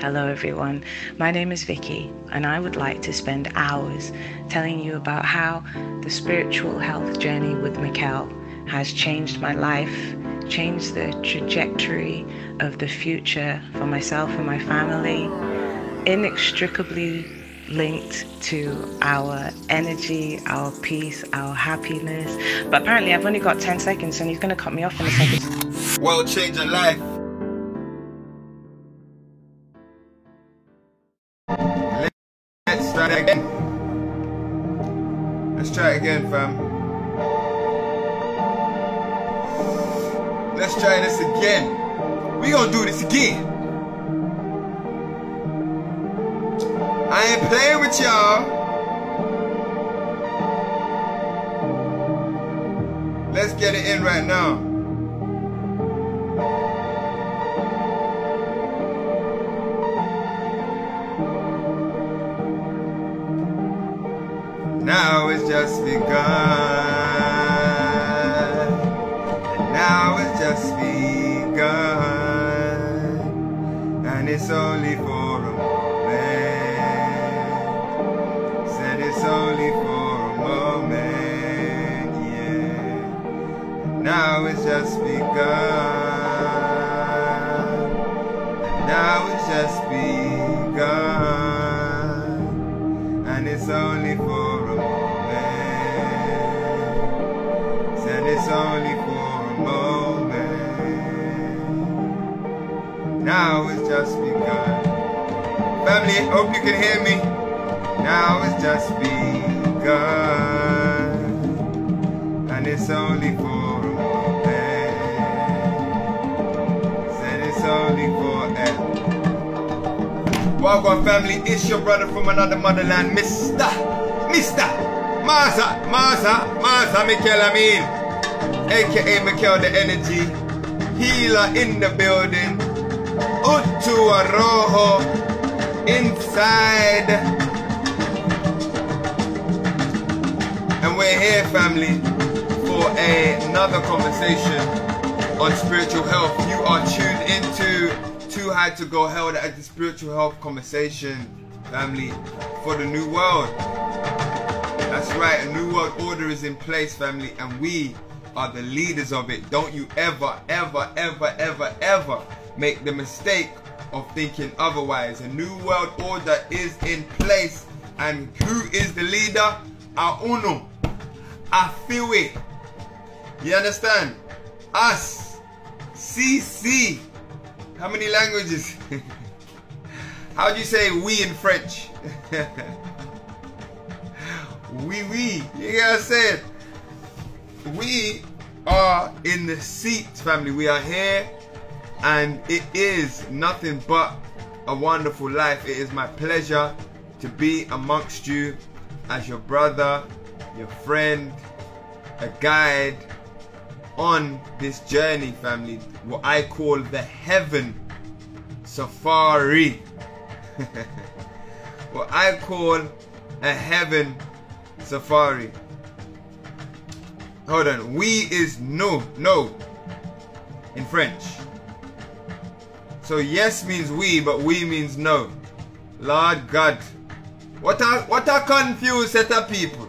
Hello, everyone. My name is Vicky, and I would like to spend hours telling you about how the spiritual health journey with Mikkel has changed my life, changed the trajectory of the future for myself and my family, inextricably linked to our energy, our peace, our happiness. But apparently, I've only got 10 seconds, and he's going to cut me off in a second. World changing life. Again, fam. Let's try this again. We gonna do this again. I ain't playing with y'all. Let's get it in right now. Now it's just begun. And now it's just begun. And it's only for a moment. Said it's only for a moment. Yeah. And now it's just begun. And now it's just begun. Now it's just begun. Family, hope you can hear me. Now it's just begun. And it's only for a moment. Said it's only for a Welcome family, it's your brother from another motherland, Mr. Mr. Masa, Masa, Masa Mikkel Amin, aka Mikkel the Energy, healer in the building, Utu Arojo, inside. And we're here, family, for another conversation on spiritual health. You are tuned into Too High to Go held at the spiritual health conversation, family, for the new world. That's right, a new world order is in place, family, and we are the leaders of it. Don't you ever, ever, ever, ever, ever make the mistake of thinking otherwise. A new world order is in place, and who is the leader? Our uno. I feel it. You understand? Us. CC. How many languages? How do you say we in French? we, we. You gotta say it. We are in the seat, family. We are here, and it is nothing but a wonderful life. It is my pleasure to be amongst you as your brother, your friend, a guide on this journey, family. What I call the heaven safari. what I call a heaven safari. Hold on. We is no, no in French. So yes means we, but we means no. Lord God. What a what a confused set of people.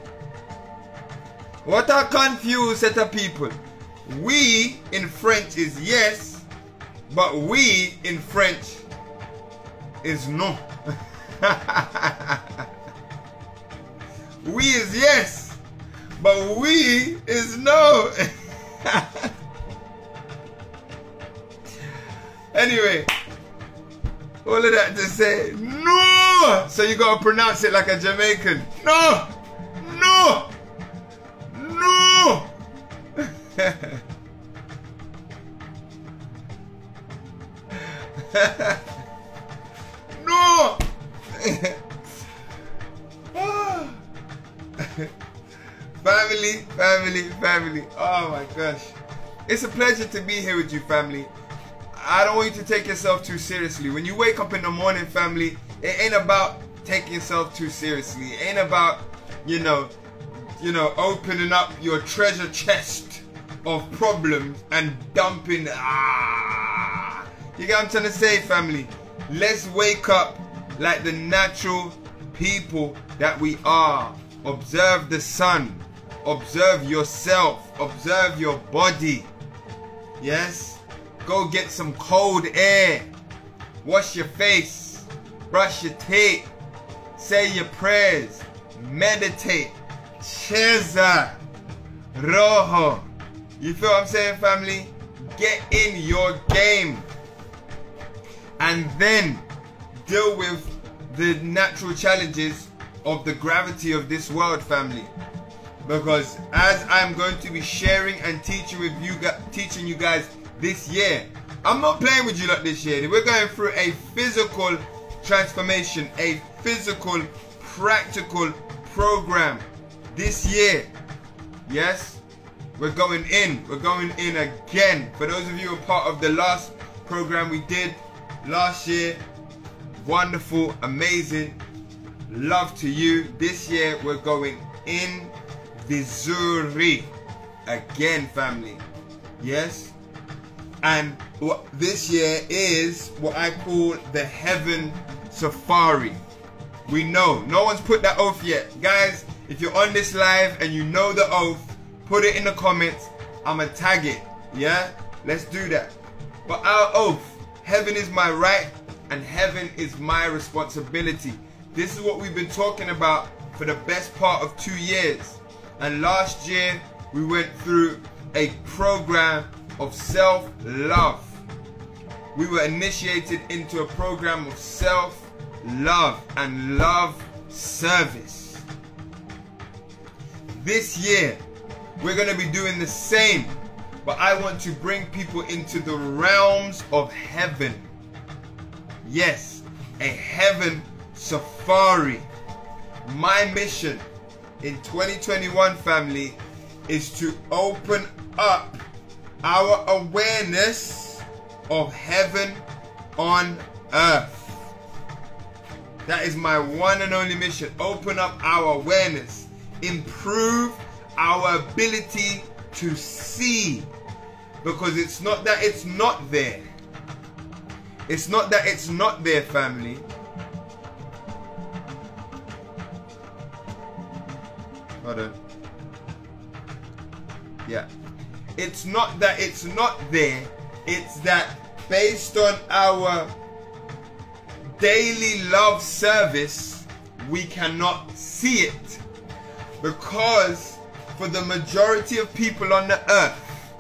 What a confused set of people. We in French is yes, but we in French is no. we is yes, but we is no. anyway, all of that to say no. So you gotta pronounce it like a Jamaican. No, no, no. no. family, family, family. Oh my gosh. It's a pleasure to be here with you, family. I don't want you to take yourself too seriously. When you wake up in the morning, family, it ain't about taking yourself too seriously. It ain't about, you know, you know, opening up your treasure chest of problems and dumping. Ah, you get what I'm trying to say, family. Let's wake up like the natural people that we are. Observe the sun. Observe yourself. Observe your body. Yes? Go get some cold air. Wash your face. Brush your teeth. Say your prayers. Meditate. Cheza. Rojo. You feel what I'm saying, family? Get in your game. And then deal with the natural challenges of the gravity of this world, family. Because as I'm going to be sharing and teaching with you, teaching you guys this year, I'm not playing with you like this year. We're going through a physical transformation, a physical, practical program this year. Yes, we're going in. We're going in again. For those of you who are part of the last program we did last year, wonderful, amazing. Love to you. This year we're going in Missouri again, family. Yes, and what this year is what I call the Heaven Safari. We know no one's put that oath yet, guys. If you're on this live and you know the oath, put it in the comments. I'ma tag it. Yeah, let's do that. But our oath, heaven is my right and heaven is my responsibility. This is what we've been talking about for the best part of two years. And last year, we went through a program of self love. We were initiated into a program of self love and love service. This year, we're going to be doing the same, but I want to bring people into the realms of heaven. Yes, a heaven safari. My mission in 2021, family, is to open up our awareness of heaven on earth. That is my one and only mission. Open up our awareness, improve our ability to see. Because it's not that it's not there, it's not that it's not there, family. Hold on. Yeah. It's not that it's not there, it's that based on our daily love service, we cannot see it. Because for the majority of people on the earth,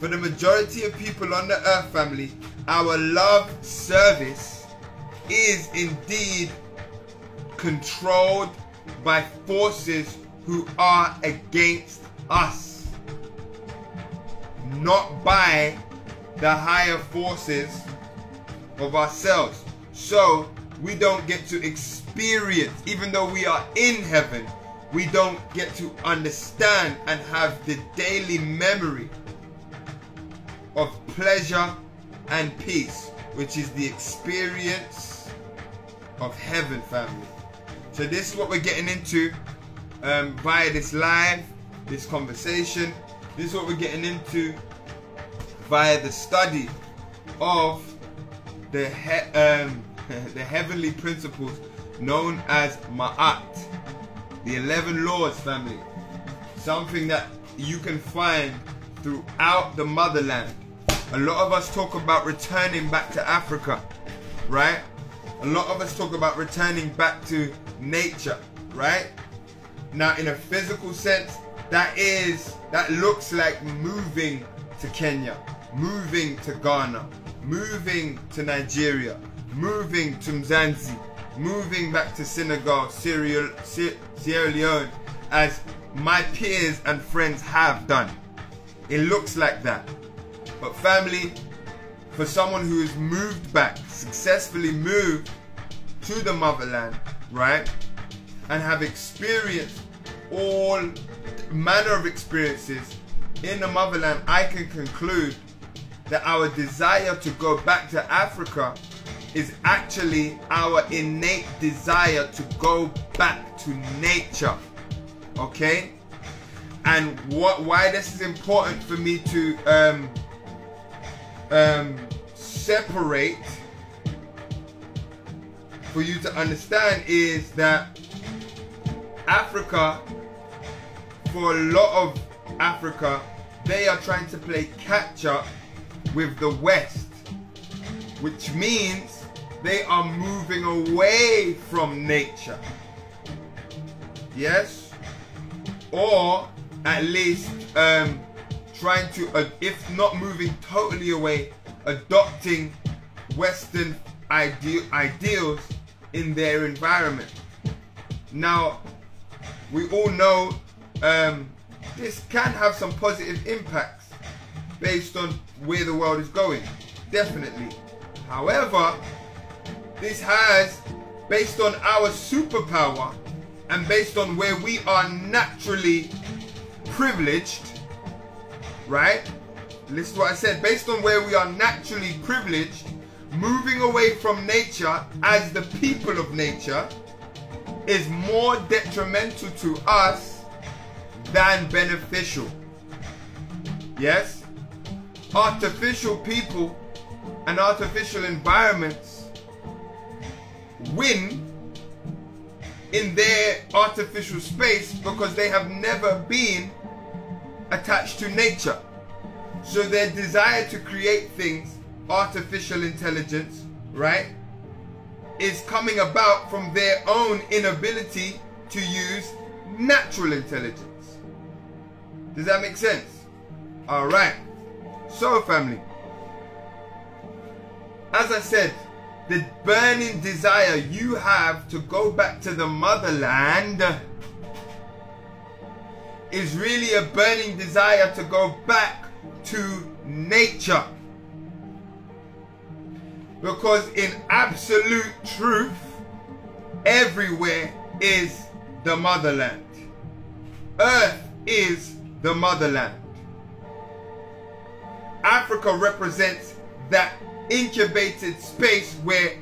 for the majority of people on the earth, family, our love service is indeed controlled by forces who are against us, not by the higher forces of ourselves. So we don't get to experience, even though we are in heaven, we don't get to understand and have the daily memory of pleasure and peace, which is the experience of heaven, family. So this is what we're getting into um, via this live, this conversation. This is what we're getting into via the study of the he- um, the heavenly principles known as Ma'at, the 11 laws, family. Something that you can find throughout the motherland a lot of us talk about returning back to Africa, right? A lot of us talk about returning back to nature, right? Now, in a physical sense, that is, that looks like moving to Kenya, moving to Ghana, moving to Nigeria, moving to Mzansi, moving back to Senegal, Sierra, Sierra Leone, as my peers and friends have done. It looks like that. But family, for someone who has moved back, successfully moved to the motherland, right? And have experienced all manner of experiences in the motherland, I can conclude that our desire to go back to Africa is actually our innate desire to go back to nature. Okay? And what why this is important for me to um, um, separate for you to understand is that Africa, for a lot of Africa, they are trying to play catch up with the West, which means they are moving away from nature. Yes? Or at least um, trying to, uh, if not moving totally away, adopting Western ide- ideals in their environment. Now, we all know um, this can have some positive impacts based on where the world is going. Definitely. However, this has, based on our superpower and based on where we are naturally privileged, right? Listen to what I said. Based on where we are naturally privileged, moving away from nature as the people of nature is more detrimental to us than beneficial. Yes? Artificial people and artificial environments win in their artificial space because they have never been attached to nature. So their desire to create things, artificial intelligence, right, is coming about from their own inability to use natural intelligence. Does that make sense? All right. So, family, as I said, the burning desire you have to go back to the motherland is really a burning desire to go back to nature. Because in absolute truth, everywhere is the motherland. Earth is the motherland. Africa represents that incubated space where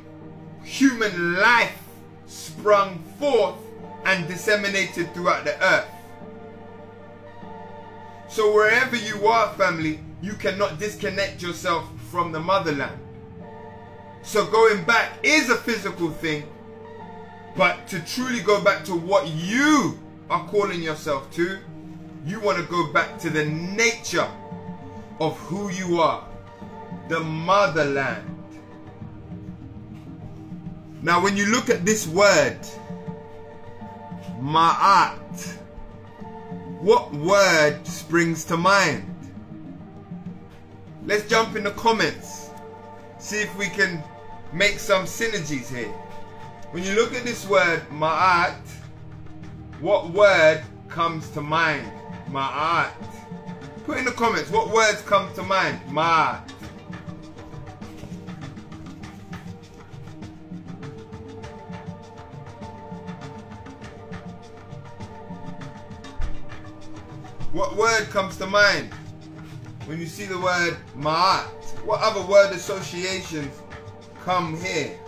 human life sprung forth and disseminated throughout the earth. So wherever you are, family, you cannot disconnect yourself from the motherland. So going back is a physical thing, but to truly go back to what you are calling yourself to, you want to go back to the nature of who you are, the motherland. Now, when you look at this word, ma'at, what word springs to mind? Let's jump in the comments, see if we can make some synergies here. When you look at this word, ma'at, what word comes to mind? Ma'at. Put in the comments what words come to mind. Ma'at. What word comes to mind when you see the word ma'at? What other word associations come here?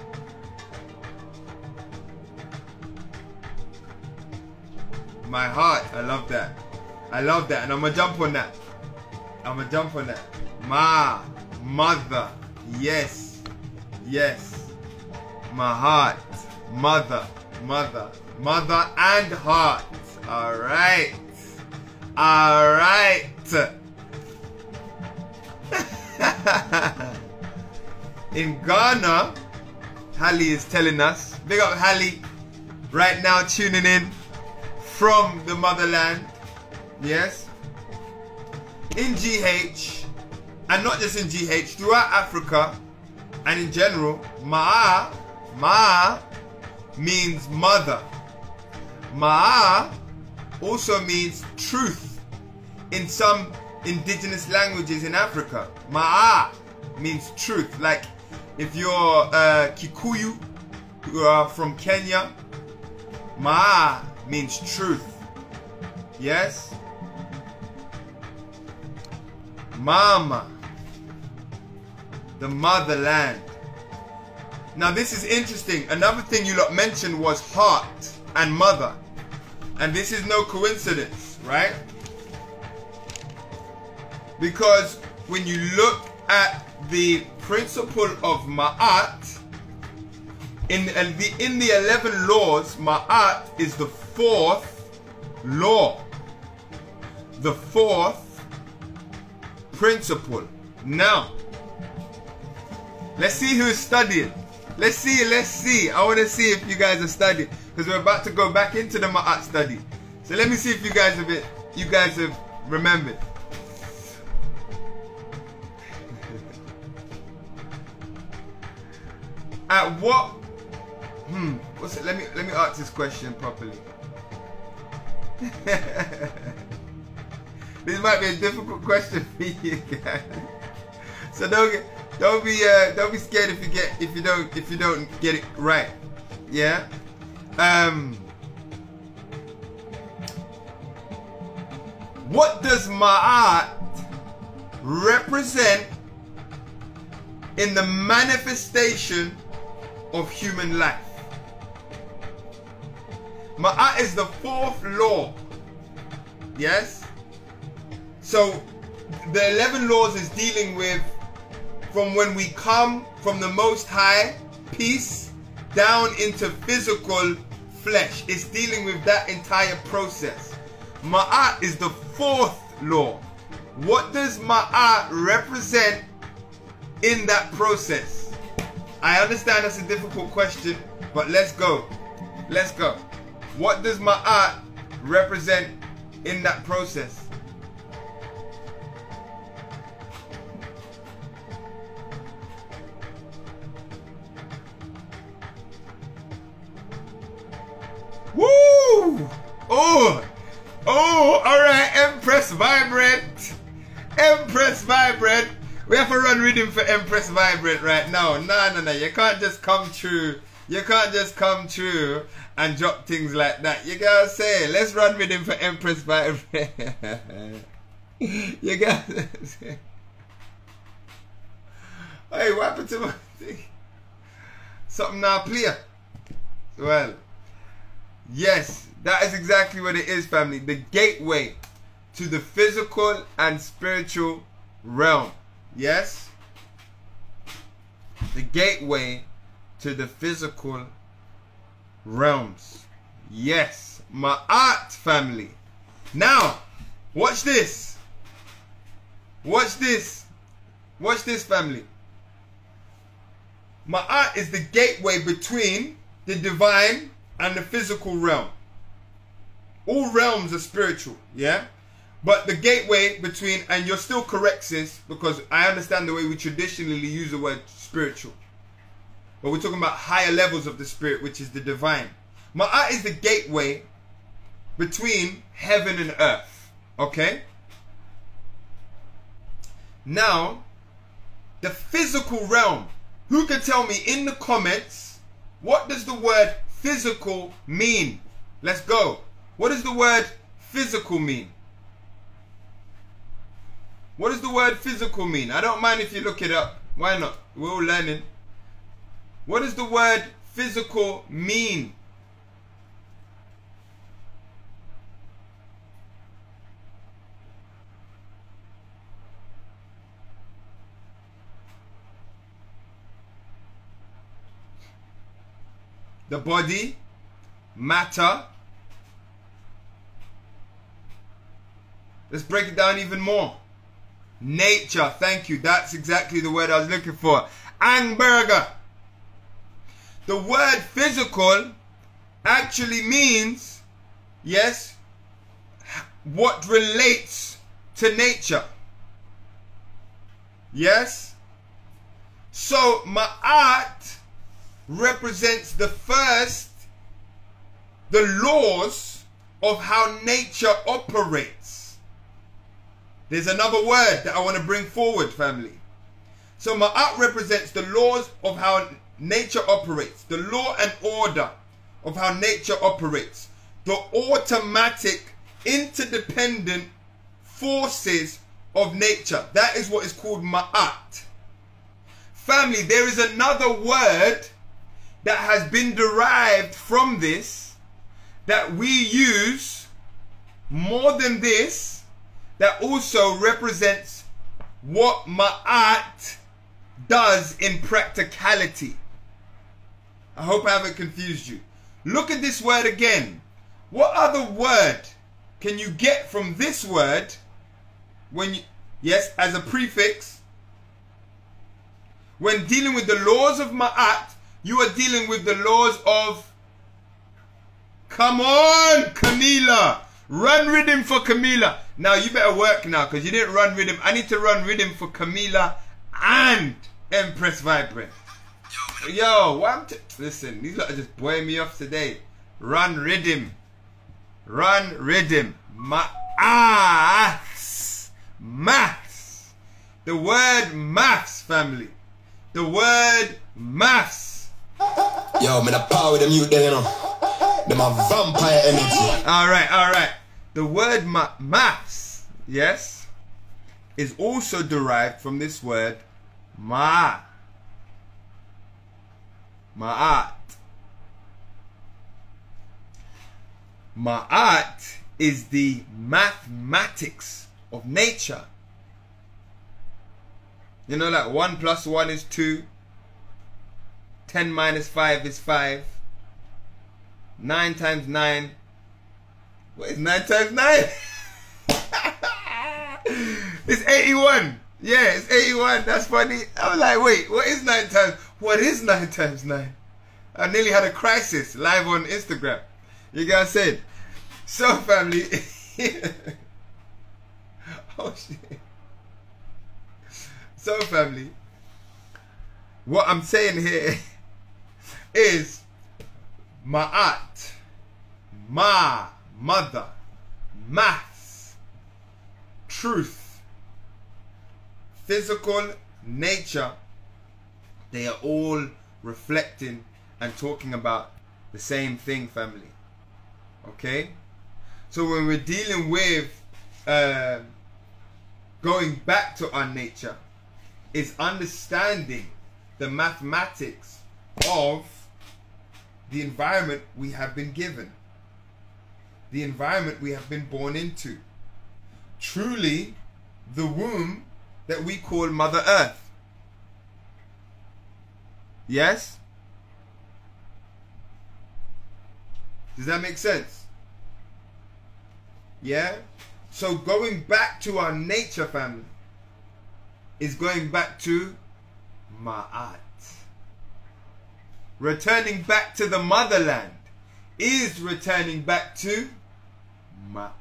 My heart, I love that. I love that, and I'm gonna jump on that. I'm gonna jump on that. Ma, mother, yes, yes. My heart, mother, mother, mother, and heart. All right, all right. In Ghana, Hallie is telling us. Big up Hallie, right now tuning in from the motherland. Yes. In GH, and not just in GH, throughout Africa and in general, Ma'a, Ma means mother. Ma'a also means truth in some indigenous languages in Africa. Ma'a means truth. Like if you're uh, Kikuyu, who are from Kenya, Ma'a means truth. Yes? Mama. The motherland. Now this is interesting. Another thing you lot mentioned was heart and mother. And this is no coincidence, right? Because when you look at the principle of Ma'at, In the in the eleven laws, Ma'at is the fourth law. The fourth principle. Now, let's see who's studying. Let's see, let's see. I want to see if you guys are studying because we're about to go back into the Ma'at study. So let me see if you guys have it. You guys have remembered. At what? Hmm. What's it? Let me let me ask this question properly. this might be a difficult question for you guys. So don't get, don't be uh, don't be scared if you get if you don't if you don't get it right. Yeah. Um. What does Ma'at represent in the manifestation of human life. Ma'at is the fourth law. Yes? So the 11 laws is dealing with from when we come from the Most High, peace, down into physical flesh. It's dealing with that entire process. Ma'at is the fourth law. What does Ma'at represent in that process? I understand that's a difficult question, but let's go. Let's go. What does Ma'at represent in that process? Woo! Oh! Oh, alright, Empress Vibrant! Empress Vibrant! We have to run rhythm for Empress Vibrant right now. No, no, no. You can't just come through. You can't just come through and drop things like that. You gotta say, let's run rhythm for Empress Vibrant. you gotta say. Hey, what happened to my thing? Something now clear. Well, yes, that is exactly what it is, family. The gateway to the physical and spiritual realm. Yes? The gateway to the physical realms. Yes. my art family. Now, watch this. Watch this. Watch this family. Ma'at is the gateway between the divine and the physical realm. All realms are spiritual, yeah? But the gateway between, and you're still correct, sis, because I understand the way we traditionally use the word spiritual. But we're talking about higher levels of the spirit, which is the divine. Ma'at is the gateway between heaven and earth. Okay? Now, the physical realm. Who can tell me in the comments what does the word physical mean? Let's go. What does the word physical mean? What does the word physical mean? I don't mind if you look it up. Why not? We're all learning. What does the word physical mean? The body, matter. Let's break it down even more. Nature. Thank you. That's exactly the word I was looking for. Angberger. The word physical actually means, yes, what relates to nature. Yes? So, Ma'at represents the first, the laws of how nature operates. There's another word that I want to bring forward, family. So Ma'at represents the laws of how nature operates, the law and order of how nature operates, the automatic, interdependent forces of nature. That is what is called Ma'at. Family, there is another word that has been derived from this that we use more than this that also represents what Ma'at does in practicality. I hope I haven't confused you. Look at this word again. What other word can you get from this word when you, yes, as a prefix? When dealing with the laws of Ma'at, you are dealing with the laws of. Come on, Camila. Run rhythm for Camila. Now you better work now because you didn't run rhythm. I need to run rhythm for Camila and Empress Vibrant. Yo, what I'm t- listen, these lot are just blowing me off today. Run rhythm. Run rhythm. Maths. Maths. The word maths, family. The word maths. Yo, man, the power them mute there, you know. Them a vampire energy. Alright, alright. The word ma- maths, yes, is also derived from this word ma. Ma'at. Ma'at is the mathematics of nature. You know, like 1 plus 1 is 2, 10 minus 5 is 5, 9 times 9. What is 9 times 9? it's 81. Yeah, it's 81. That's funny. I was like, wait, what is 9 times? What is 9 times 9? I nearly had a crisis live on Instagram. You guys said. So, family. oh, shit. So, family. What I'm saying here is ma'at, ma, mother, maths, truth, physical nature, they are all reflecting and talking about the same thing, family. Okay? So when we're dealing with uh, going back to our nature, is understanding the mathematics of the environment we have been given, the environment we have been born into. Truly, the womb that we call Mother Earth. Yes? Does that make sense? Yeah? So going back to our nature family is going back to Ma'at. Returning back to the motherland is returning back to Ma'at.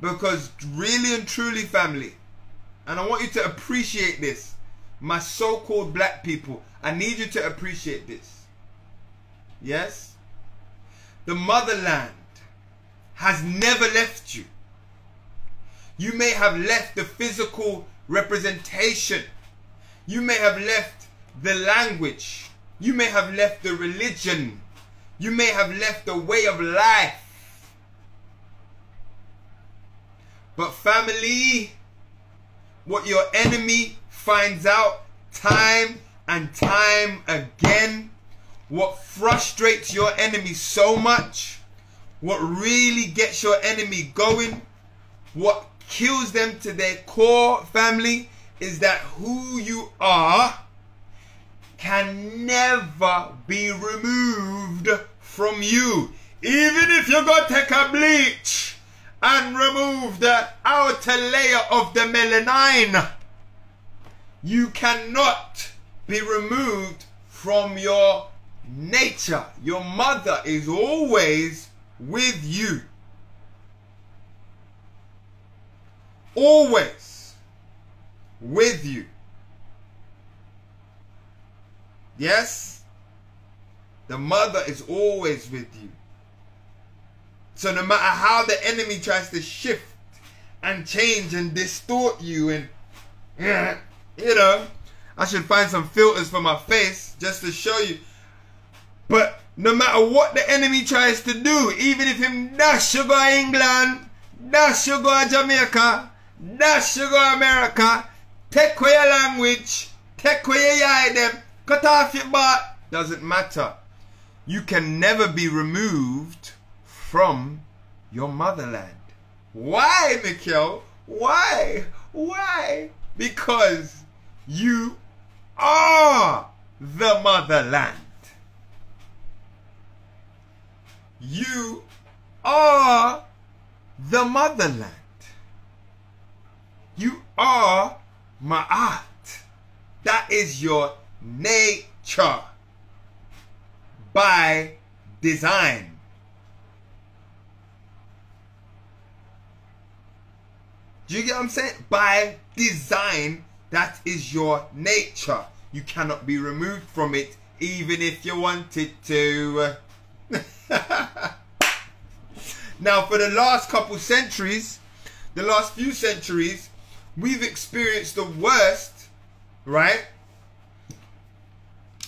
Because really and truly, family, and I want you to appreciate this, my so called black people, I need you to appreciate this. Yes? The motherland has never left you. You may have left the physical representation. You may have left the language. You may have left the religion. You may have left the way of life. But, family, what your enemy finds out time and time again, what frustrates your enemy so much, what really gets your enemy going, what kills them to their core family is that who you are can never be removed from you. Even if you go take a bleach and remove the outer layer of the melanin, you cannot be removed from your nature. Your mother is always with you. always with you. Yes? The mother is always with you. So no matter how the enemy tries to shift and change and distort you and you know, I should find some filters for my face just to show you. But no matter what the enemy tries to do, even if him dash you go England, dash you go Jamaica, Dash you go America. Take away your language. Take away your. Cut off your butt. Doesn't matter. You can never be removed from your motherland. Why, Mikhail? Why? Why? Because you are the motherland. You are the motherland. You are Ma'at. That is your nature by design. Do you get what I'm saying? By design, that is your nature. You cannot be removed from it even if you wanted to. now, for the last couple centuries, the last few centuries, we've experienced the worst, right?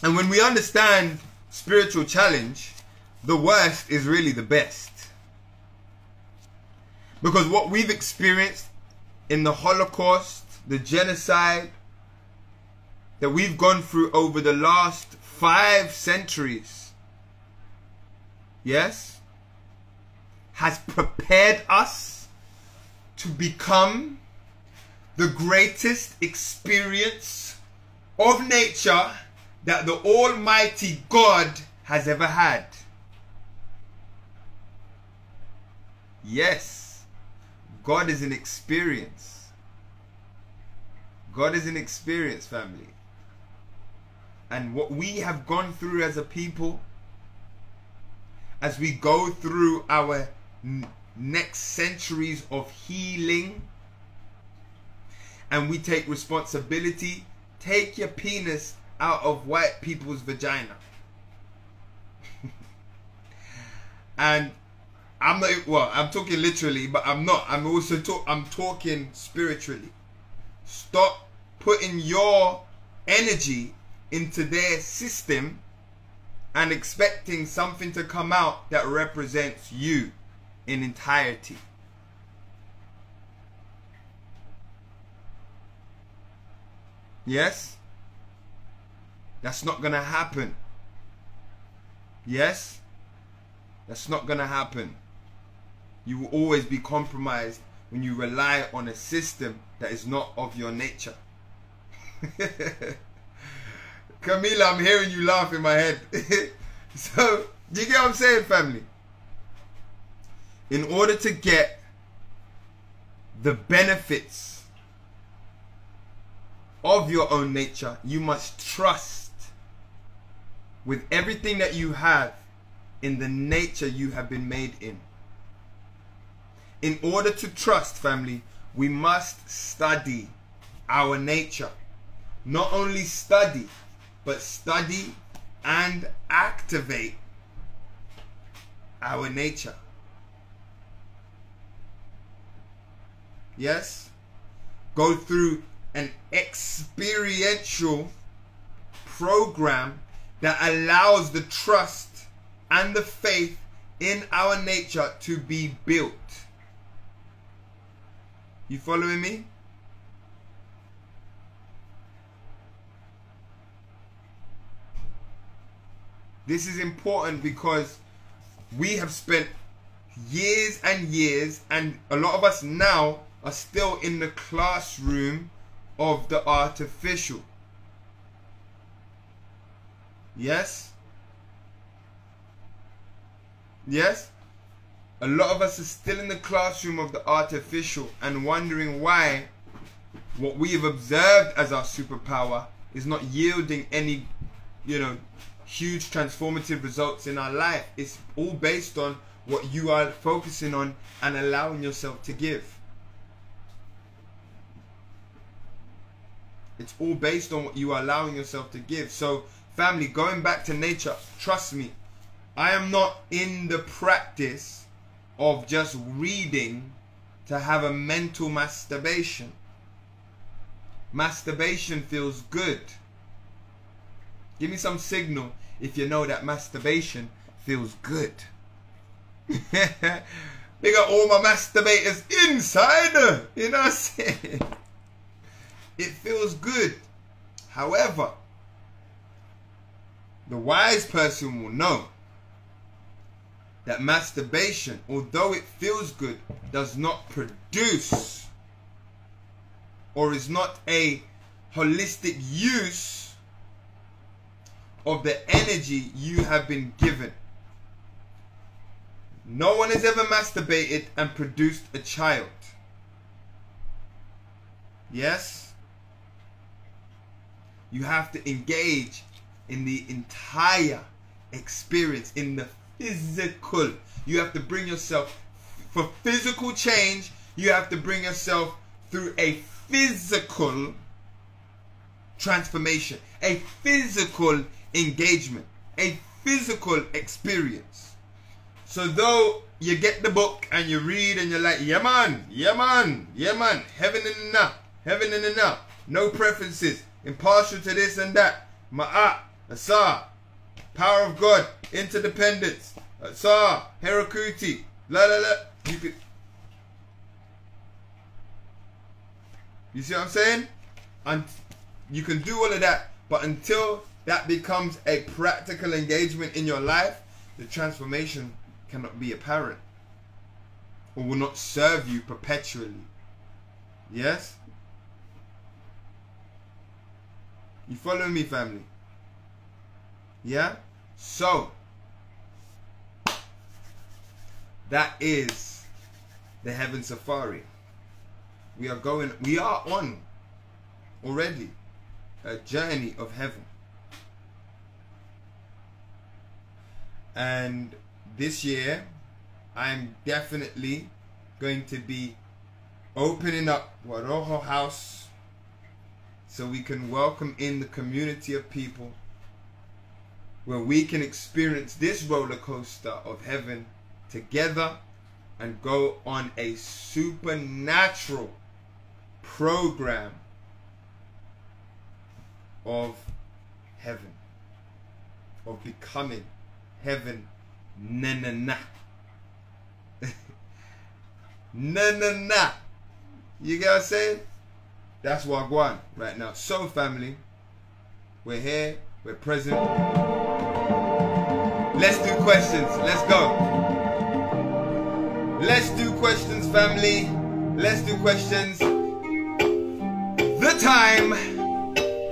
And when we understand spiritual challenge, the worst is really the best. Because what we've experienced in the Holocaust, the genocide that we've gone through over the last five centuries, yes, has prepared us to become the greatest experience of nature that the Almighty God has ever had. Yes, God is an experience. God is an experience, family. And what we have gone through as a people, as we go through our next centuries of healing, and we take responsibility, take your penis out of white people's vagina. and I'm not well, I'm talking literally, but I'm not. I'm also talk I'm talking spiritually. Stop putting your energy into their system and expecting something to come out that represents you in entirety. Yes? That's not going to happen. Yes? That's not going to happen. You will always be compromised when you rely on a system that is not of your nature. Camila, I'm hearing you laugh in my head. so, do you get what I'm saying, family? In order to get the benefits of your own nature, you must trust with everything that you have in the nature you have been made in. In order to trust, family, we must study our nature. Not only study, but study and activate our nature. Yes? Go through an experiential program that allows the trust and the faith in our nature to be built. You following me? This is important because we have spent years and years, and a lot of us now are still in the classroom of the artificial. Yes? Yes? A lot of us are still in the classroom of the artificial and wondering why what we have observed as our superpower is not yielding any, you know, huge transformative results in our life. It's all based on what you are focusing on and allowing yourself to give. It's all based on what you are allowing yourself to give. So, family, going back to nature, trust me, I am not in the practice of just reading to have a mental masturbation. Masturbation feels good. Give me some signal if you know that masturbation feels good. Big up all my masturbators inside. You know what I'm saying? It feels good. However, the wise person will know that masturbation, although it feels good, does not produce or is not a holistic use of the energy you have been given. No one has ever masturbated and produced a child. Yes? You have to engage in the entire experience, in the physical. You have to bring yourself, for physical change, you have to bring yourself through a physical transformation, a physical engagement, a physical experience. So though you get the book and you read and you're like, yeah man, yeah man, yeah man, heaven and enough, heaven and enough, no preferences, impartial to this and that, ma'at, asa, power of God, interdependence, asa, Herukuti, la la la, you could, you see what I'm saying? And you can do all of that, but until that becomes a practical engagement in your life, the transformation cannot be apparent or will not serve you perpetually. Yes? You follow me, family? Yeah? So, that is the Heaven Safari. We are going, we are on already a journey of heaven. And this year, I'm definitely going to be opening up Waroho House so we can welcome in the community of people where we can experience this roller coaster of heaven together and go on a supernatural program of heaven, of becoming heaven na na na. na na na. You get what I'm saying? That's want right now. So family, we're here, we're present. Let's do questions. Let's go. Let's do questions, family. Let's do questions. The time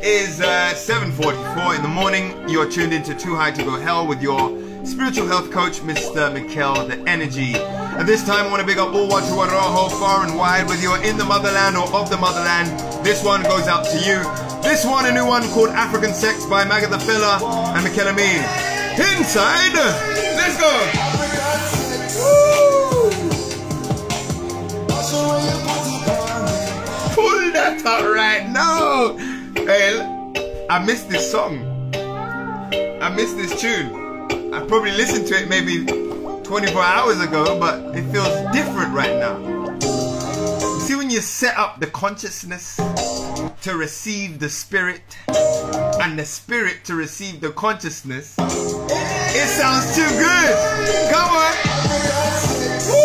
is uh, 7.44 in the morning. You're tuned into Too High to Go Hell with your spiritual health coach, Mr. Mikel, the energy. At this time, I want to big up all Watu far and wide, whether you're in the motherland or of the motherland. This one goes out to you. This one, a new one called African Sex by Magatha Fella and Mikel Amin. Inside, let's go. Pull that out right now. Hey, I missed this song. I missed this tune. I probably listened to it maybe 24 hours ago, but it feels different right now. See, when you set up the consciousness to receive the spirit and the spirit to receive the consciousness, it sounds too good. Come on. Woo!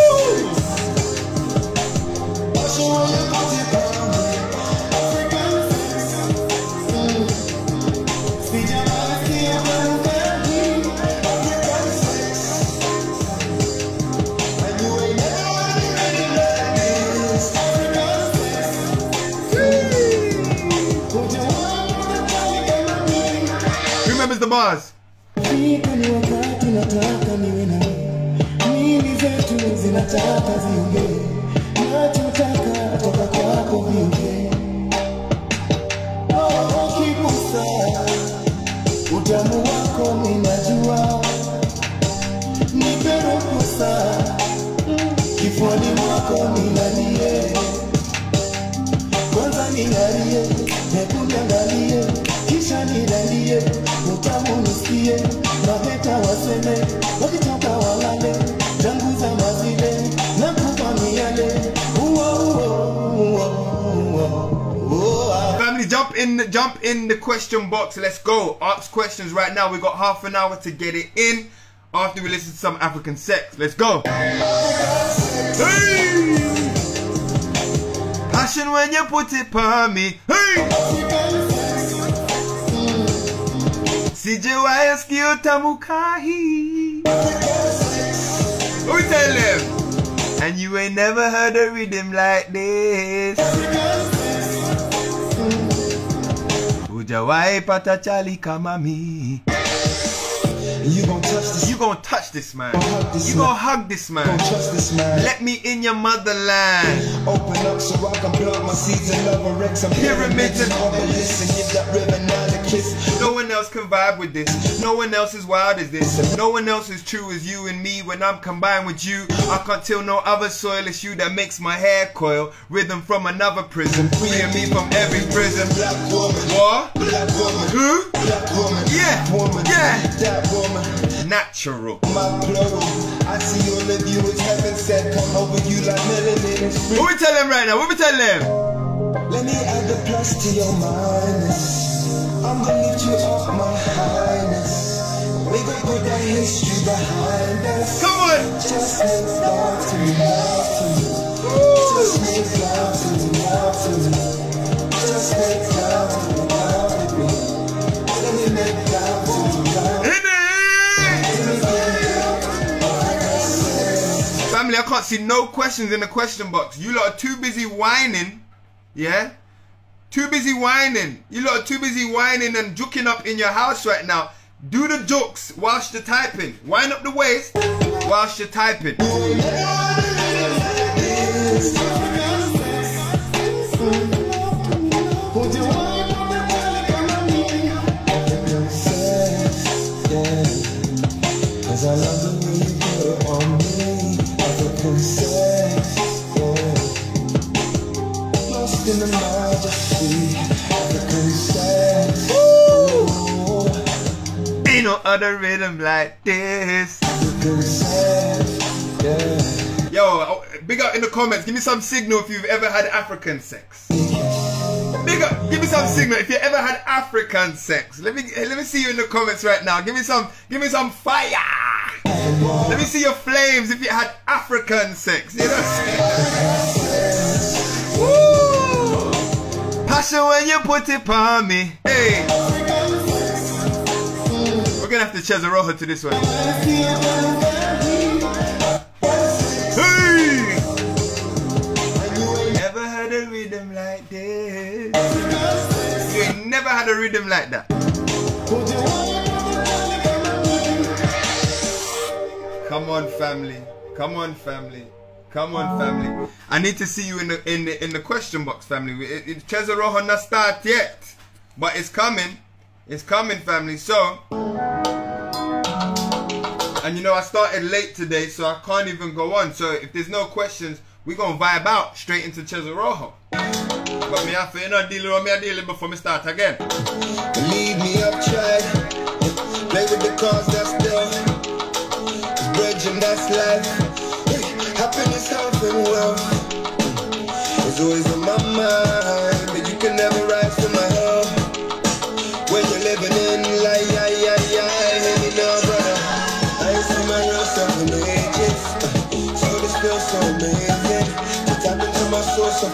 Na mili zetu zinataka ziongee, question box. Let's go. Ask questions right now. We got half an hour to get it in. After we listen to some African sex, let's go. Hey! Passion when you put it on me. Hey! Sijawahi sikia utamu kahi. Who tell them? And you ain't never heard a rhythm like this. Jawai patachali kamami. You gon' touch the you gonna touch this man. this You man. gonna hug this man. this man. Let me in your motherland. Open up so I can plant my seeds and love and wreck some Pyramids and- obelisks and give that river Nile a kiss. No one else can vibe with this. No one else is wild as this. No one else is true as you and me. When I'm combined with you, I can't tell no other soil. It's you that makes my hair coil. Rhythm from another prison. Freeing me from every prison. Black woman, What? black woman, Who? black woman, Yeah, woman, yeah. that woman. Natural. My plural, I see all of you as heaven said. Come over you like melanin and spring. What we tell them right now? What we tell them? Let me add the plus to your minus. I'm gonna lift you up, my highness. We gon' put that history behind us. Come on. Just make love to me, love to me. Just make love to me, can't see no questions in the question box. You lot are too busy whining. Yeah? Too busy whining. You lot are too busy whining and juking up in your house right now. Do the jokes whilst you're typing. Wind up the waist whilst you're typing. No other rhythm like this. like a princess, yeah Yo, oh, big up in the comments. Give me some signal if you've ever had African sex. Big up, give me some signal if you ever had African sex. Let me eh, let me see you in the comments right now. Give me some give me some fire. Let me see your flames if you had African sex. You know? Woo! Passion when you put it on me. Hey. Gonna have to Cesar Rojo to this one. Hey! Never had a rhythm like this. You ain't never had a rhythm like that. Come on, family. Come on, family. Come on, family. I need to see you in the in the in the question box, family. It, it, not start yet, but it's coming. It's coming, family. So. And you know, I started late today, so I can't even go on. So if there's no questions, we gonna vibe out straight into Cesar But me to, you know, deal with me, I deal before me start again. Lead me up, tried. Play with the cards that's there. Bridge and that's life. Happiness, health, and wealth.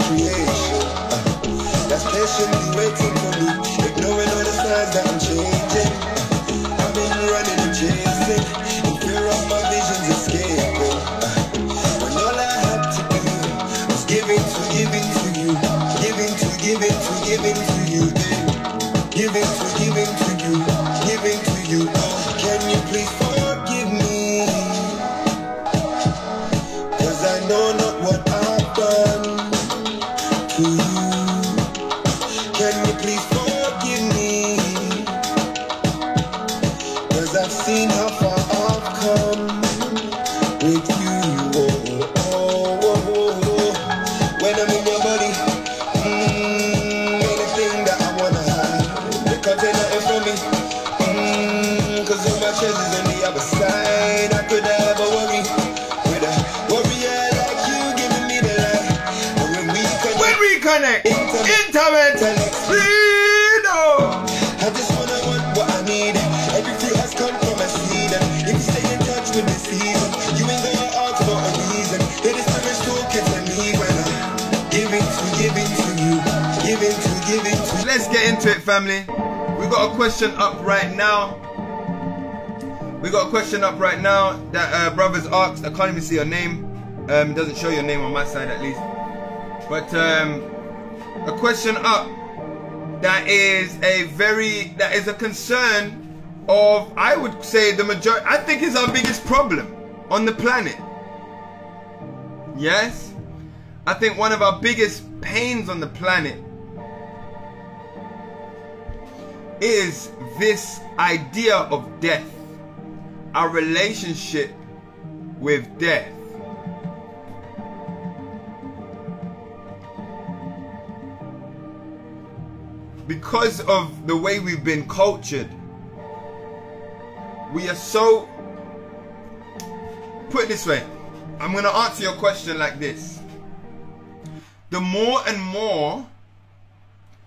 Creation. Family. We got a question up right now. We got a question up right now that uh, brothers asked. I can't even see your name. Um, it doesn't show your name on my side at least. But um, a question up that is a very that is a concern of, I would say, the majority, I think is our biggest problem on the planet. Yes? I think one of our biggest pains on the planet is this idea of death, our relationship with death. Because of the way we've been cultured, we are so. Put it this way I'm going to answer your question like this. The more and more,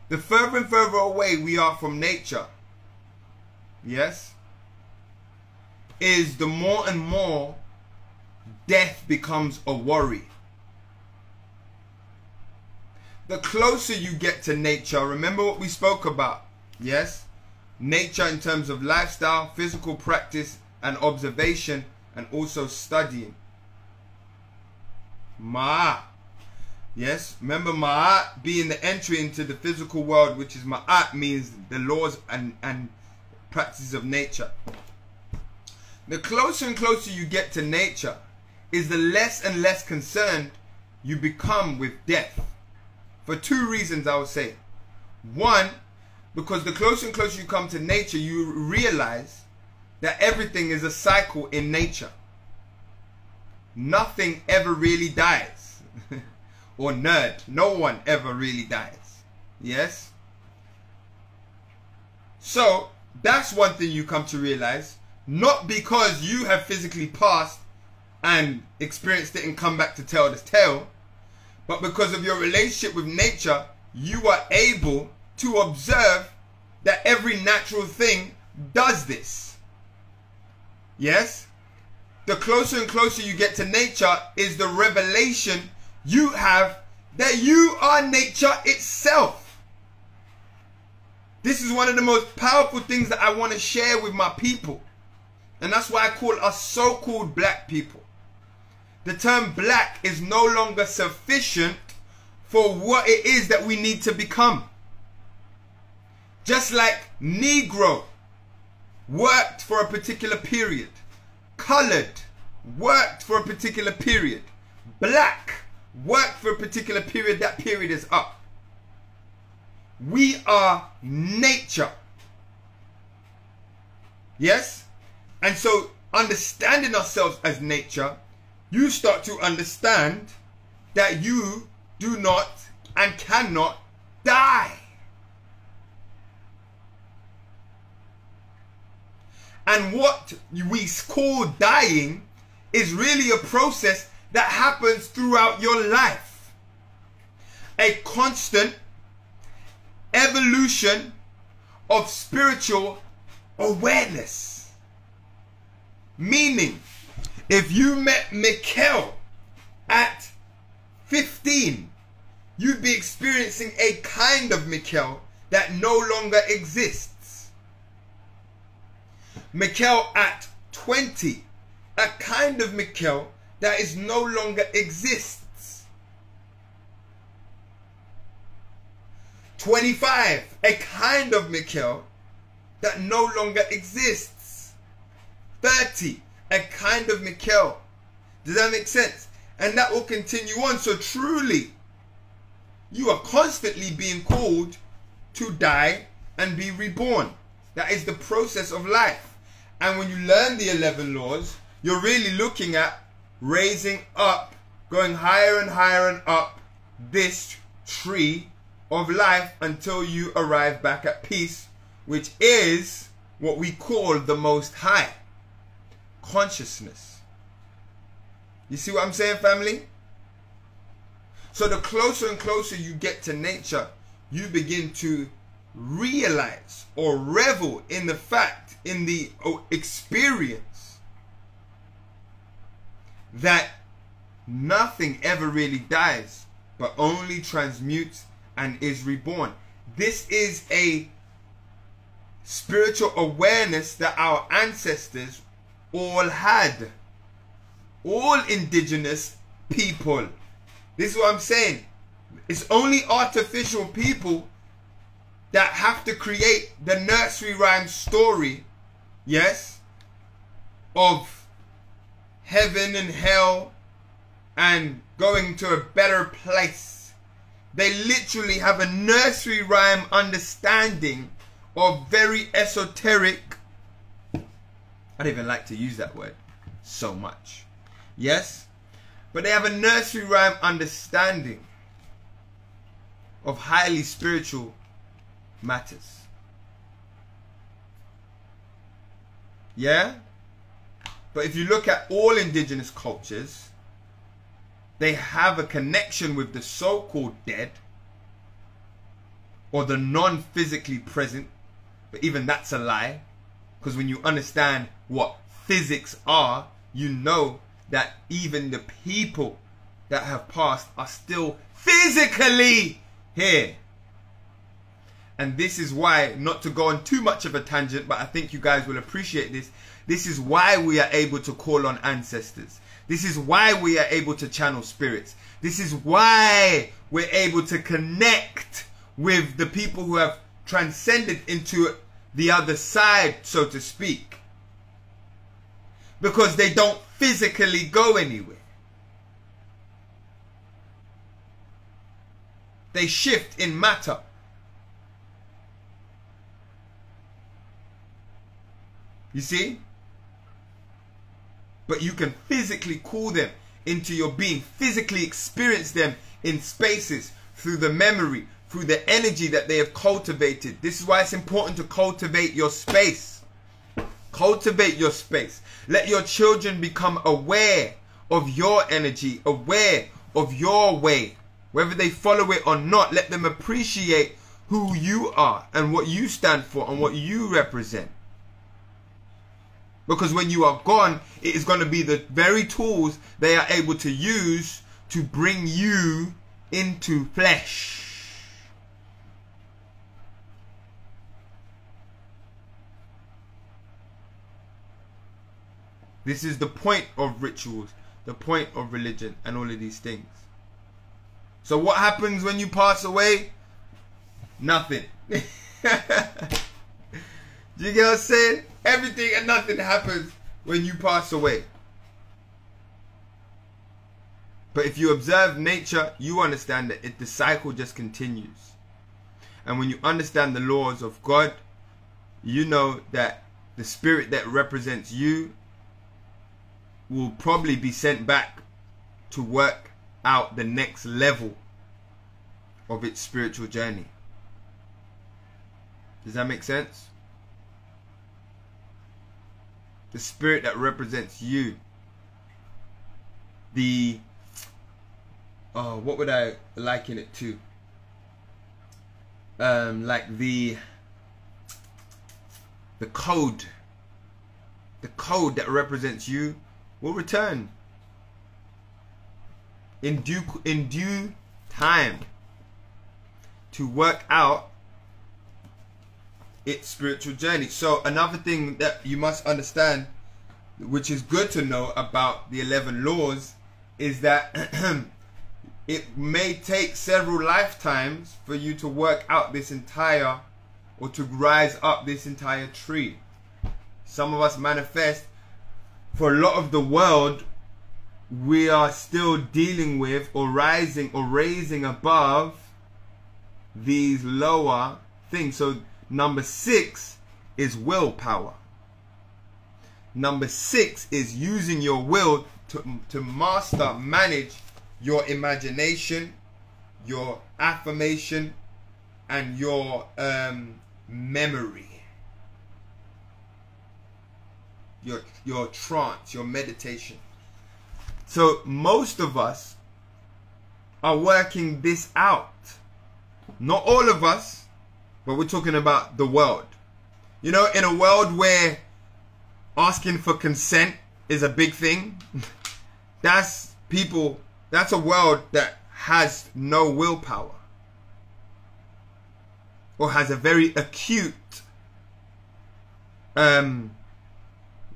the further and further away we are from nature, yes, is the more and more death becomes a worry. The closer you get to nature, remember what we spoke about, yes? Nature in terms of lifestyle, physical practice, and observation, and also studying. Ma'at. Yes, remember Ma'at being the entry into the physical world, which is Ma'at means the laws and, and practices of nature. The closer and closer you get to nature, is the less and less concerned you become with death. For two reasons, I would say. One, because the closer and closer you come to nature, you realize that everything is a cycle in nature nothing ever really dies. or nerd, no one ever really dies. Yes? So, that's one thing you come to realize. Not because you have physically passed and experienced it and come back to tell the tale, but because of your relationship with nature, you are able to observe that every natural thing does this. Yes? the closer and closer you get to nature is the revelation you have that you are nature itself. This is one of the most powerful things that I want to share with my people. And that's why I call us so called black people. The term black is no longer sufficient for what it is that we need to become. Just like Negro worked for a particular period colored worked for a particular period. Black worked for a particular period. That period is up. We are nature. Yes? And so, understanding ourselves as nature, you start to understand that you do not and cannot die. And what we call dying is really a process that happens throughout your life. A constant evolution of spiritual awareness. Meaning, if you met Mikkel at 15, you'd be experiencing a kind of Mikkel that no longer exists. Mikkel at 20, a kind of Mikkel that is no longer exists. 25, a kind of Mikkel that no longer exists. 30, a kind of Mikkel. Does that make sense? And that will continue on. So truly, you are constantly being called to die and be reborn. That is the process of life. And when you learn the 11 laws, you're really looking at raising up, going higher and higher and up this tree of life until you arrive back at peace, which is what we call the most high consciousness. You see what I'm saying, family? So the closer and closer you get to nature, you begin to realize or revel in the fact in the experience that nothing ever really dies, but only transmutes and is reborn. This is a spiritual awareness that our ancestors all had. All indigenous people. This is what I'm saying. It's only artificial people that have to create the nursery rhyme story yes, of heaven and hell and going to a better place. They literally have a nursery rhyme understanding of very esoteric. I don't even like to use that word so much. Yes? But they have a nursery rhyme understanding of highly spiritual matters. Yeah? But if you look at all indigenous cultures, they have a connection with the so called dead or the non physically present. But even that's a lie. Because when you understand what physics are, you know that even the people that have passed are still physically here. And this is why, not to go on too much of a tangent, but I think you guys will appreciate this. This is why we are able to call on ancestors. This is why we are able to channel spirits. This is why we're able to connect with the people who have transcended into the other side, so to speak. Because they don't physically go anywhere. They shift in matter. You see? But you can physically call them into your being, physically experience them in spaces through the memory, through the energy that they have cultivated. This is why it's important to cultivate your space. Cultivate your space. Let your children become aware of your energy, aware of your way. Whether they follow it or not, let them appreciate who you are and what you stand for and what you represent. Because when you are gone, it is going to be the very tools they are able to use to bring you into flesh. This is the point of rituals, the point of religion, and all of these things. So, what happens when you pass away? Nothing. Do you get what I'm saying? Everything and nothing happens when you pass away. But if you observe nature, you understand that it, the cycle just continues. And when you understand the laws of God, you know that the spirit that represents you will probably be sent back to work out the next level of its spiritual journey. Does that make sense? The spirit that represents you. The oh, what would I liken it to? Um, like the the code, the code that represents you will return in due in due time to work out its spiritual journey. So another thing that you must understand, which is good to know about the 11 laws, is that it may take several lifetimes for you to work out this entire or to rise up this entire tree. Some of us manifest for a lot of the world we are still dealing with or rising or raising above these lower things. So Number six is willpower. Number six is using your will to, to master, manage your imagination, your affirmation, and your um, memory. Your, your trance, your meditation. So most of us are working this out. Not all of us, but we're talking about the world. You know, in a world where asking for consent is a big thing, that's people, that's a world that has no willpower or has a very acute um,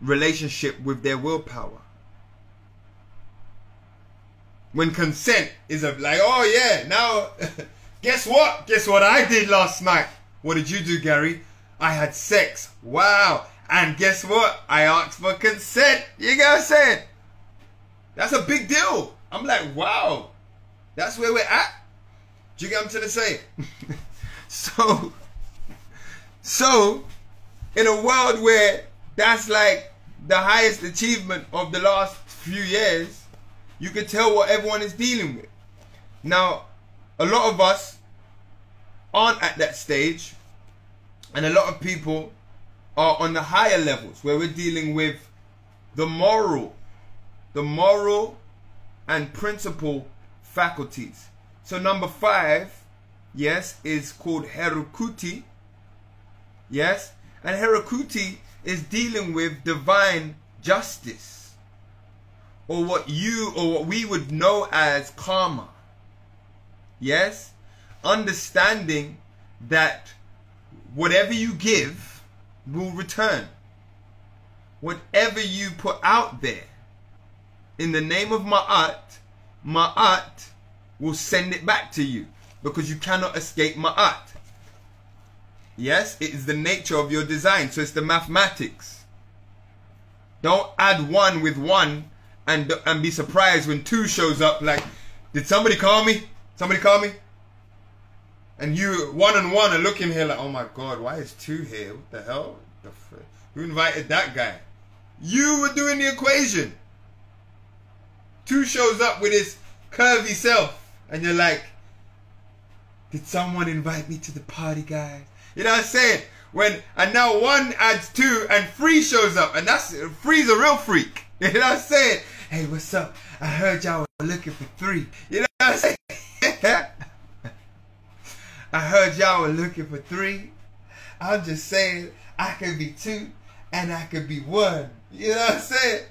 relationship with their willpower. When consent is a, like, oh yeah, now, guess what? Guess what I did last night? What did you do, Gary? I had sex. Wow. And guess what? I asked for consent. You what I'm? That's a big deal. I'm like, wow. That's where we're at. Do you get what I'm trying to say? so, so, in a world where that's like the highest achievement of the last few years, you can tell what everyone is dealing with. Now, a lot of us aren't at that stage, and a lot of people are on the higher levels where we're dealing with the moral, the moral and principle faculties. So number five, yes, is called Herukuti. Yes, and Herukuti is dealing with divine justice, or what you or what we would know as karma. Yes, understanding that whatever you give will return. Whatever you put out there in the name of Ma'at, Ma'at will send it back to you because you cannot escape Ma'at. Yes, it is the nature of your design, so it's the mathematics. Don't add one with one and and be surprised when two shows up like, did somebody call me? Somebody call me? And you one and one are looking here like, oh my god, why is two here? What the hell? The Who invited that guy? You were doing the equation. Two shows up with his curvy self, and you're like, did someone invite me to the party, guys? You know what I'm saying? When and now one adds two and three shows up, and that's three's a real freak. You know what I'm saying? Hey, what's up? I heard y'all were looking for three. You know what I'm saying? I heard y'all were looking for three. I'm just saying I could be two and I could be one. You know what I'm saying?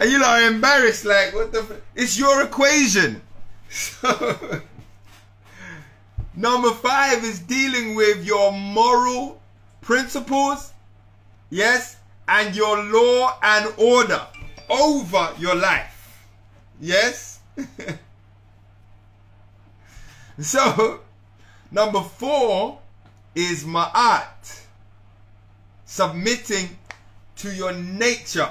And you are embarrassed, like, what the? It's your equation. So, number five is dealing with your moral principles, yes, and your law and order over your life. Yes? so, number four is ma'at, submitting to your nature.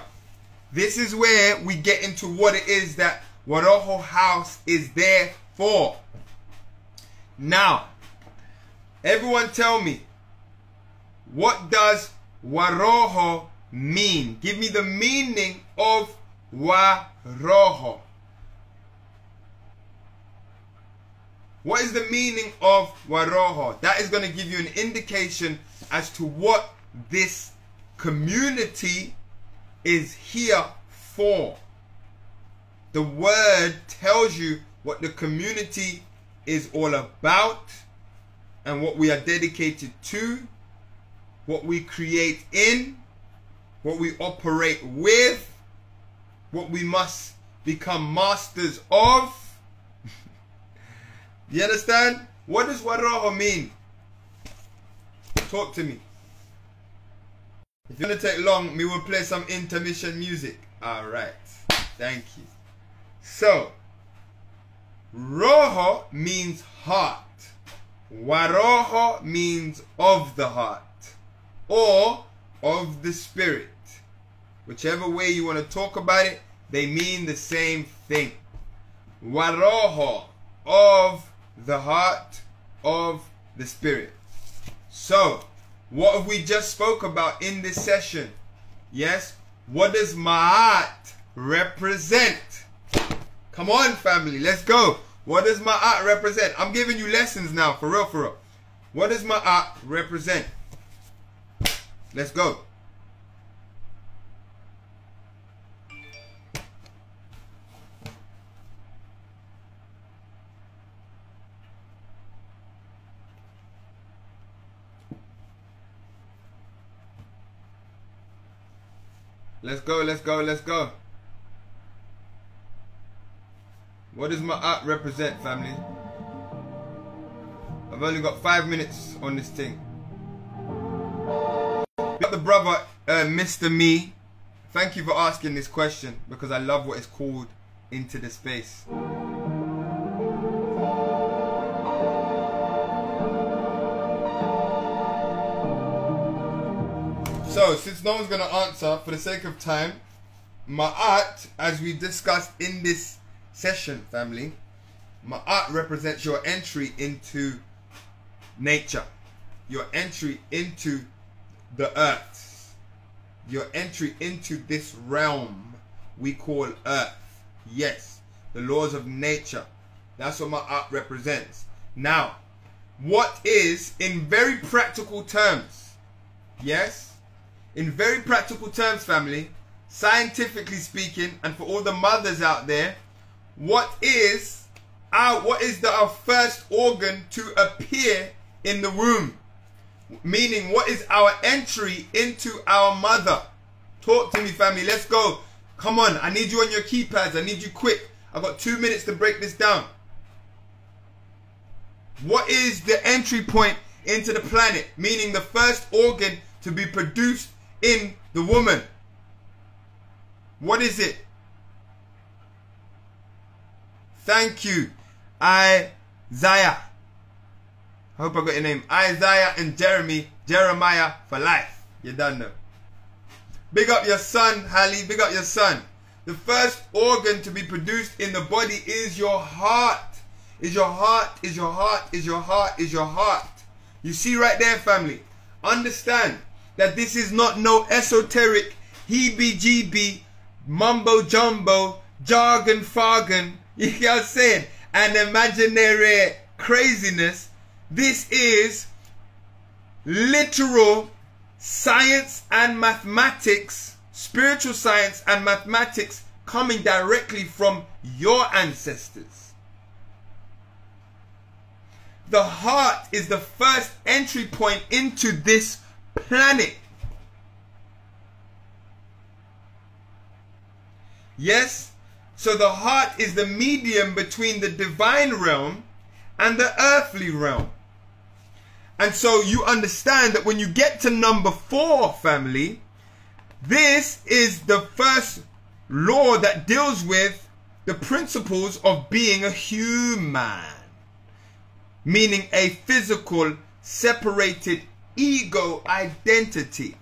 This is where we get into what it is that Waroho House is there for. Now, everyone tell me, what does Waroho mean? Give me the meaning of Waroho. What is the meaning of Waroho? That is going to give you an indication as to what this community is here for. The word tells you what the community is all about and what we are dedicated to, what we create in, what we operate with, what we must become masters of. You understand? What does Waroho mean? Talk to me. If it's gonna take long, we will play some intermission music. Alright. Thank you. So, Roho means heart. Waroho means of the heart. Or of the spirit. Whichever way you want to talk about it, they mean the same thing. Waroho of the heart of the spirit. So, what have we just spoke about in this session? Yes? What does Ma'at represent? Come on, family, let's go. What does Ma'at represent? I'm giving you lessons now, for real, for real. What does Ma'at represent? Let's go. Let's go, let's go, let's go. What does Ma'at represent, family? I've only got five minutes on this thing. Got the brother, uh, Mr. Me. Thank you for asking this question because I love what it's called into the space. Since no one's gonna answer, for the sake of time, Ma'at, as we discussed in this session, family, Ma'at represents your entry into nature, your entry into the earth, your entry into this realm we call earth. Yes, the laws of nature. That's what Ma'at represents. Now, what is, in very practical terms, yes, in very practical terms, family, scientifically speaking, and for all the mothers out there, what is our what is the our first organ to appear in the womb? Meaning, what is our entry into our mother? Talk to me, family. Let's go. Come on. I need you on your keypads. I need you quick. I've got two minutes to break this down. What is the entry point into the planet? Meaning the first organ to be produced in the woman. What is it? Thank you. Isaiah. I hope I got your name. Isaiah and Jeremy, Jeremiah for life. You done know. Big up your son, Hallie. Big up your son. The first organ to be produced in the body is your heart. Is your heart, is your heart, is your heart, is your heart. You see right there, family. Understand that this is not no esoteric, heebie jeebie, mumbo jumbo, jargon fargon. You know what I'm saying? An imaginary craziness. This is literal science and mathematics, spiritual science and mathematics coming directly from your ancestors. The heart is the first entry point into this planet. Yes? So the heart is the medium between the divine realm and the earthly realm. And so you understand that when you get to number four, family, this is the first law that deals with the principles of being a human, meaning a physical, separated ego identity.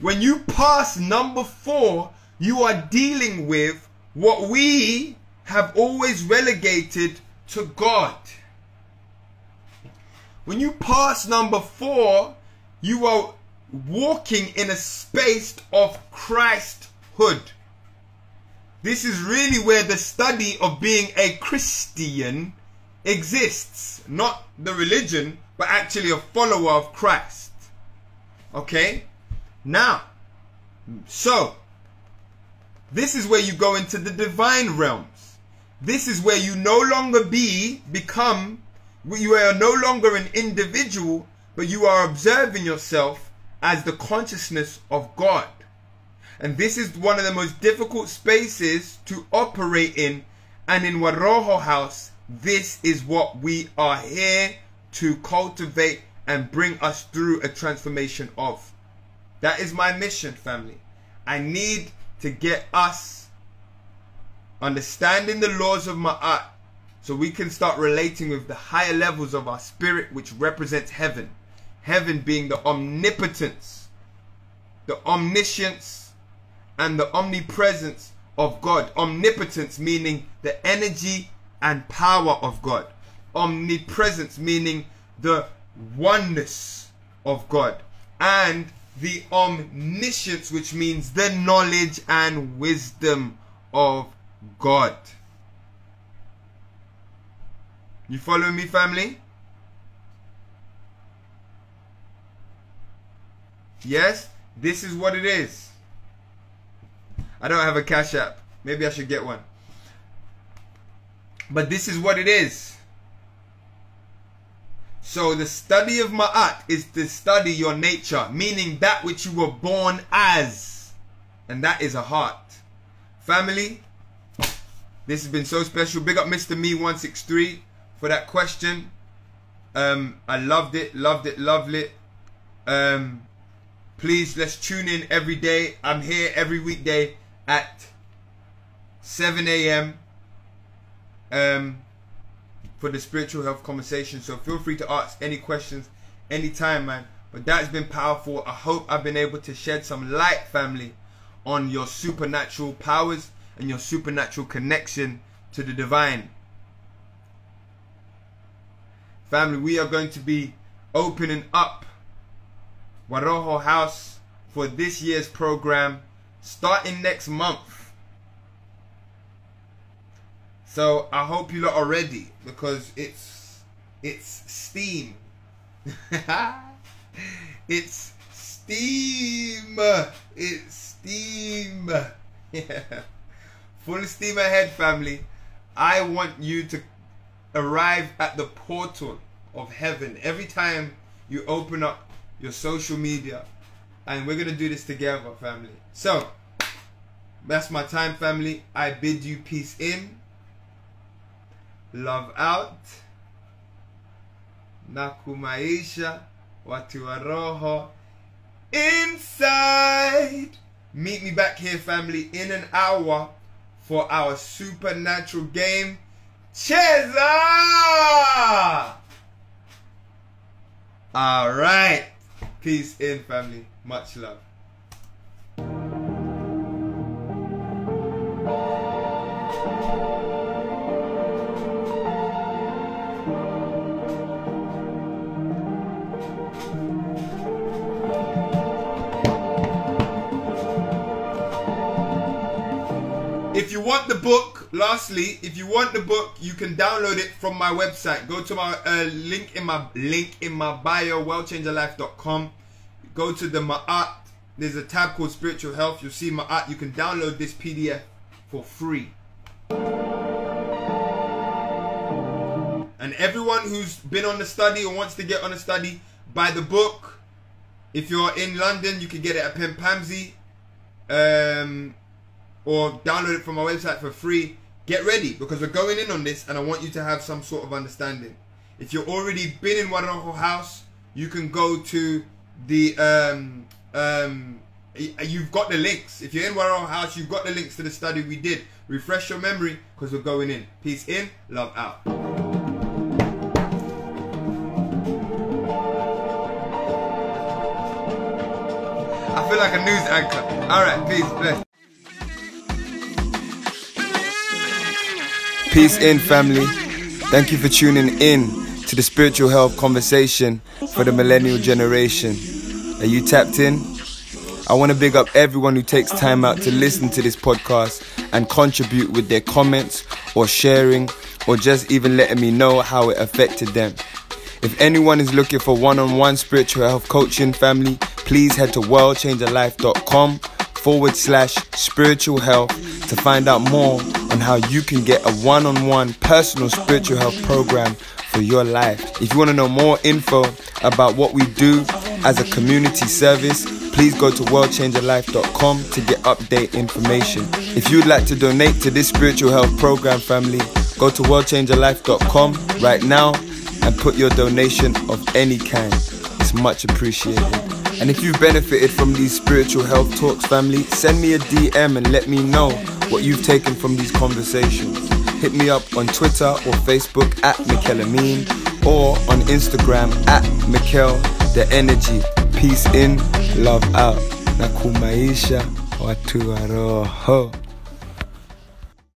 When you pass number four, you are dealing with what we have always relegated to God. When you pass number four, you are walking in a space of Christhood. This is really where the study of being a Christian exists. Not the religion, but actually a follower of Christ. Okay? Now, so, this is where you go into the divine realms. This is where you no longer be, become you are no longer an individual, but you are observing yourself as the consciousness of God. And this is one of the most difficult spaces to operate in. And in Waroho House, this is what we are here to cultivate and bring us through a transformation of. That is my mission, family. I need to get us understanding the laws of Ma'at so we can start relating with the higher levels of our spirit, which represents heaven. Heaven being the omnipotence, the omniscience, and the omnipresence of God. Omnipotence meaning the energy and power of God. Omnipresence meaning the oneness of God. And the omniscience, which means the knowledge and wisdom of God. You follow me, family? Yes, this is what it is. I don't have a cash app. Maybe I should get one. But this is what it is. So the study of Ma'at is to study your nature, meaning that which you were born as. And that is a heart. Family, this has been so special. Big up Mr. Me163 for that question. Um, I loved it, loved it, loved it. Um, please let's tune in every day. I'm here every weekday at 7 a.m. Um, for the spiritual health conversation. So feel free to ask any questions anytime, man. But that's been powerful. I hope I've been able to shed some light, family, on your supernatural powers and your supernatural connection to the divine. Family, we are going to be opening up Waroho House for this year's program starting next month. So I hope you lot are ready because it's it's steam. it's steam. It's steam. Yeah. Full steam ahead, family. I want you to arrive at the portal of heaven every time you open up your social media. And we're going to do this together, family. So, that's my time, family. I bid you peace in, love out. Nakumaisha watu wa roho inside. Meet me back here, family, in an hour for our supernatural game. Cheza! All right. Peace in, family. Much love. The book, lastly, if you want the book, you can download it from my website. Go to my uh, link in my link in my bio, worldchangerlife.com. Go to the Ma'at. There's a tab called Spiritual Health. You'll see my Ma'at. You can download this PDF for free. And everyone who's been on the study or wants to get on a study, buy the book. If you're in London, you can get it at Pempamsie. Um, or download it from my website for free. Get ready because we're going in on this and I want you to have some sort of understanding. If you've already been in Waroho House, you can go to the um um you've got the links. If you're in Waroho House, you've got the links to the study we did. Refresh your memory because we're going in. Peace in, love out. I feel like a news anchor. Alright, peace, bless. Peace in, family. Thank you for tuning in to the spiritual health conversation for the millennial generation. Are you tapped in? I want to big up everyone who takes time out to listen to this podcast and contribute with their comments or sharing or just even letting me know how it affected them. If anyone is looking for one on one spiritual health coaching, family, please head to worldchangerlife.com forward slash spiritual health to find out more on how you can get a one on one personal spiritual health program for your life. If you want to know more info about what we do as a community service, please go to worldchangerlife.com to get update information. If you'd like to donate to this spiritual health program, family, go to worldchangerlife.com right now and put your donation of any kind. It's much appreciated. And if you've benefited from these spiritual health talks, family, send me a DM and let me know what you've taken from these conversations. Hit me up on Twitter or Facebook at Mikel Amin or on Instagram at Mikel The Energy. Peace in, love out. Nakumaisha watu wa roho.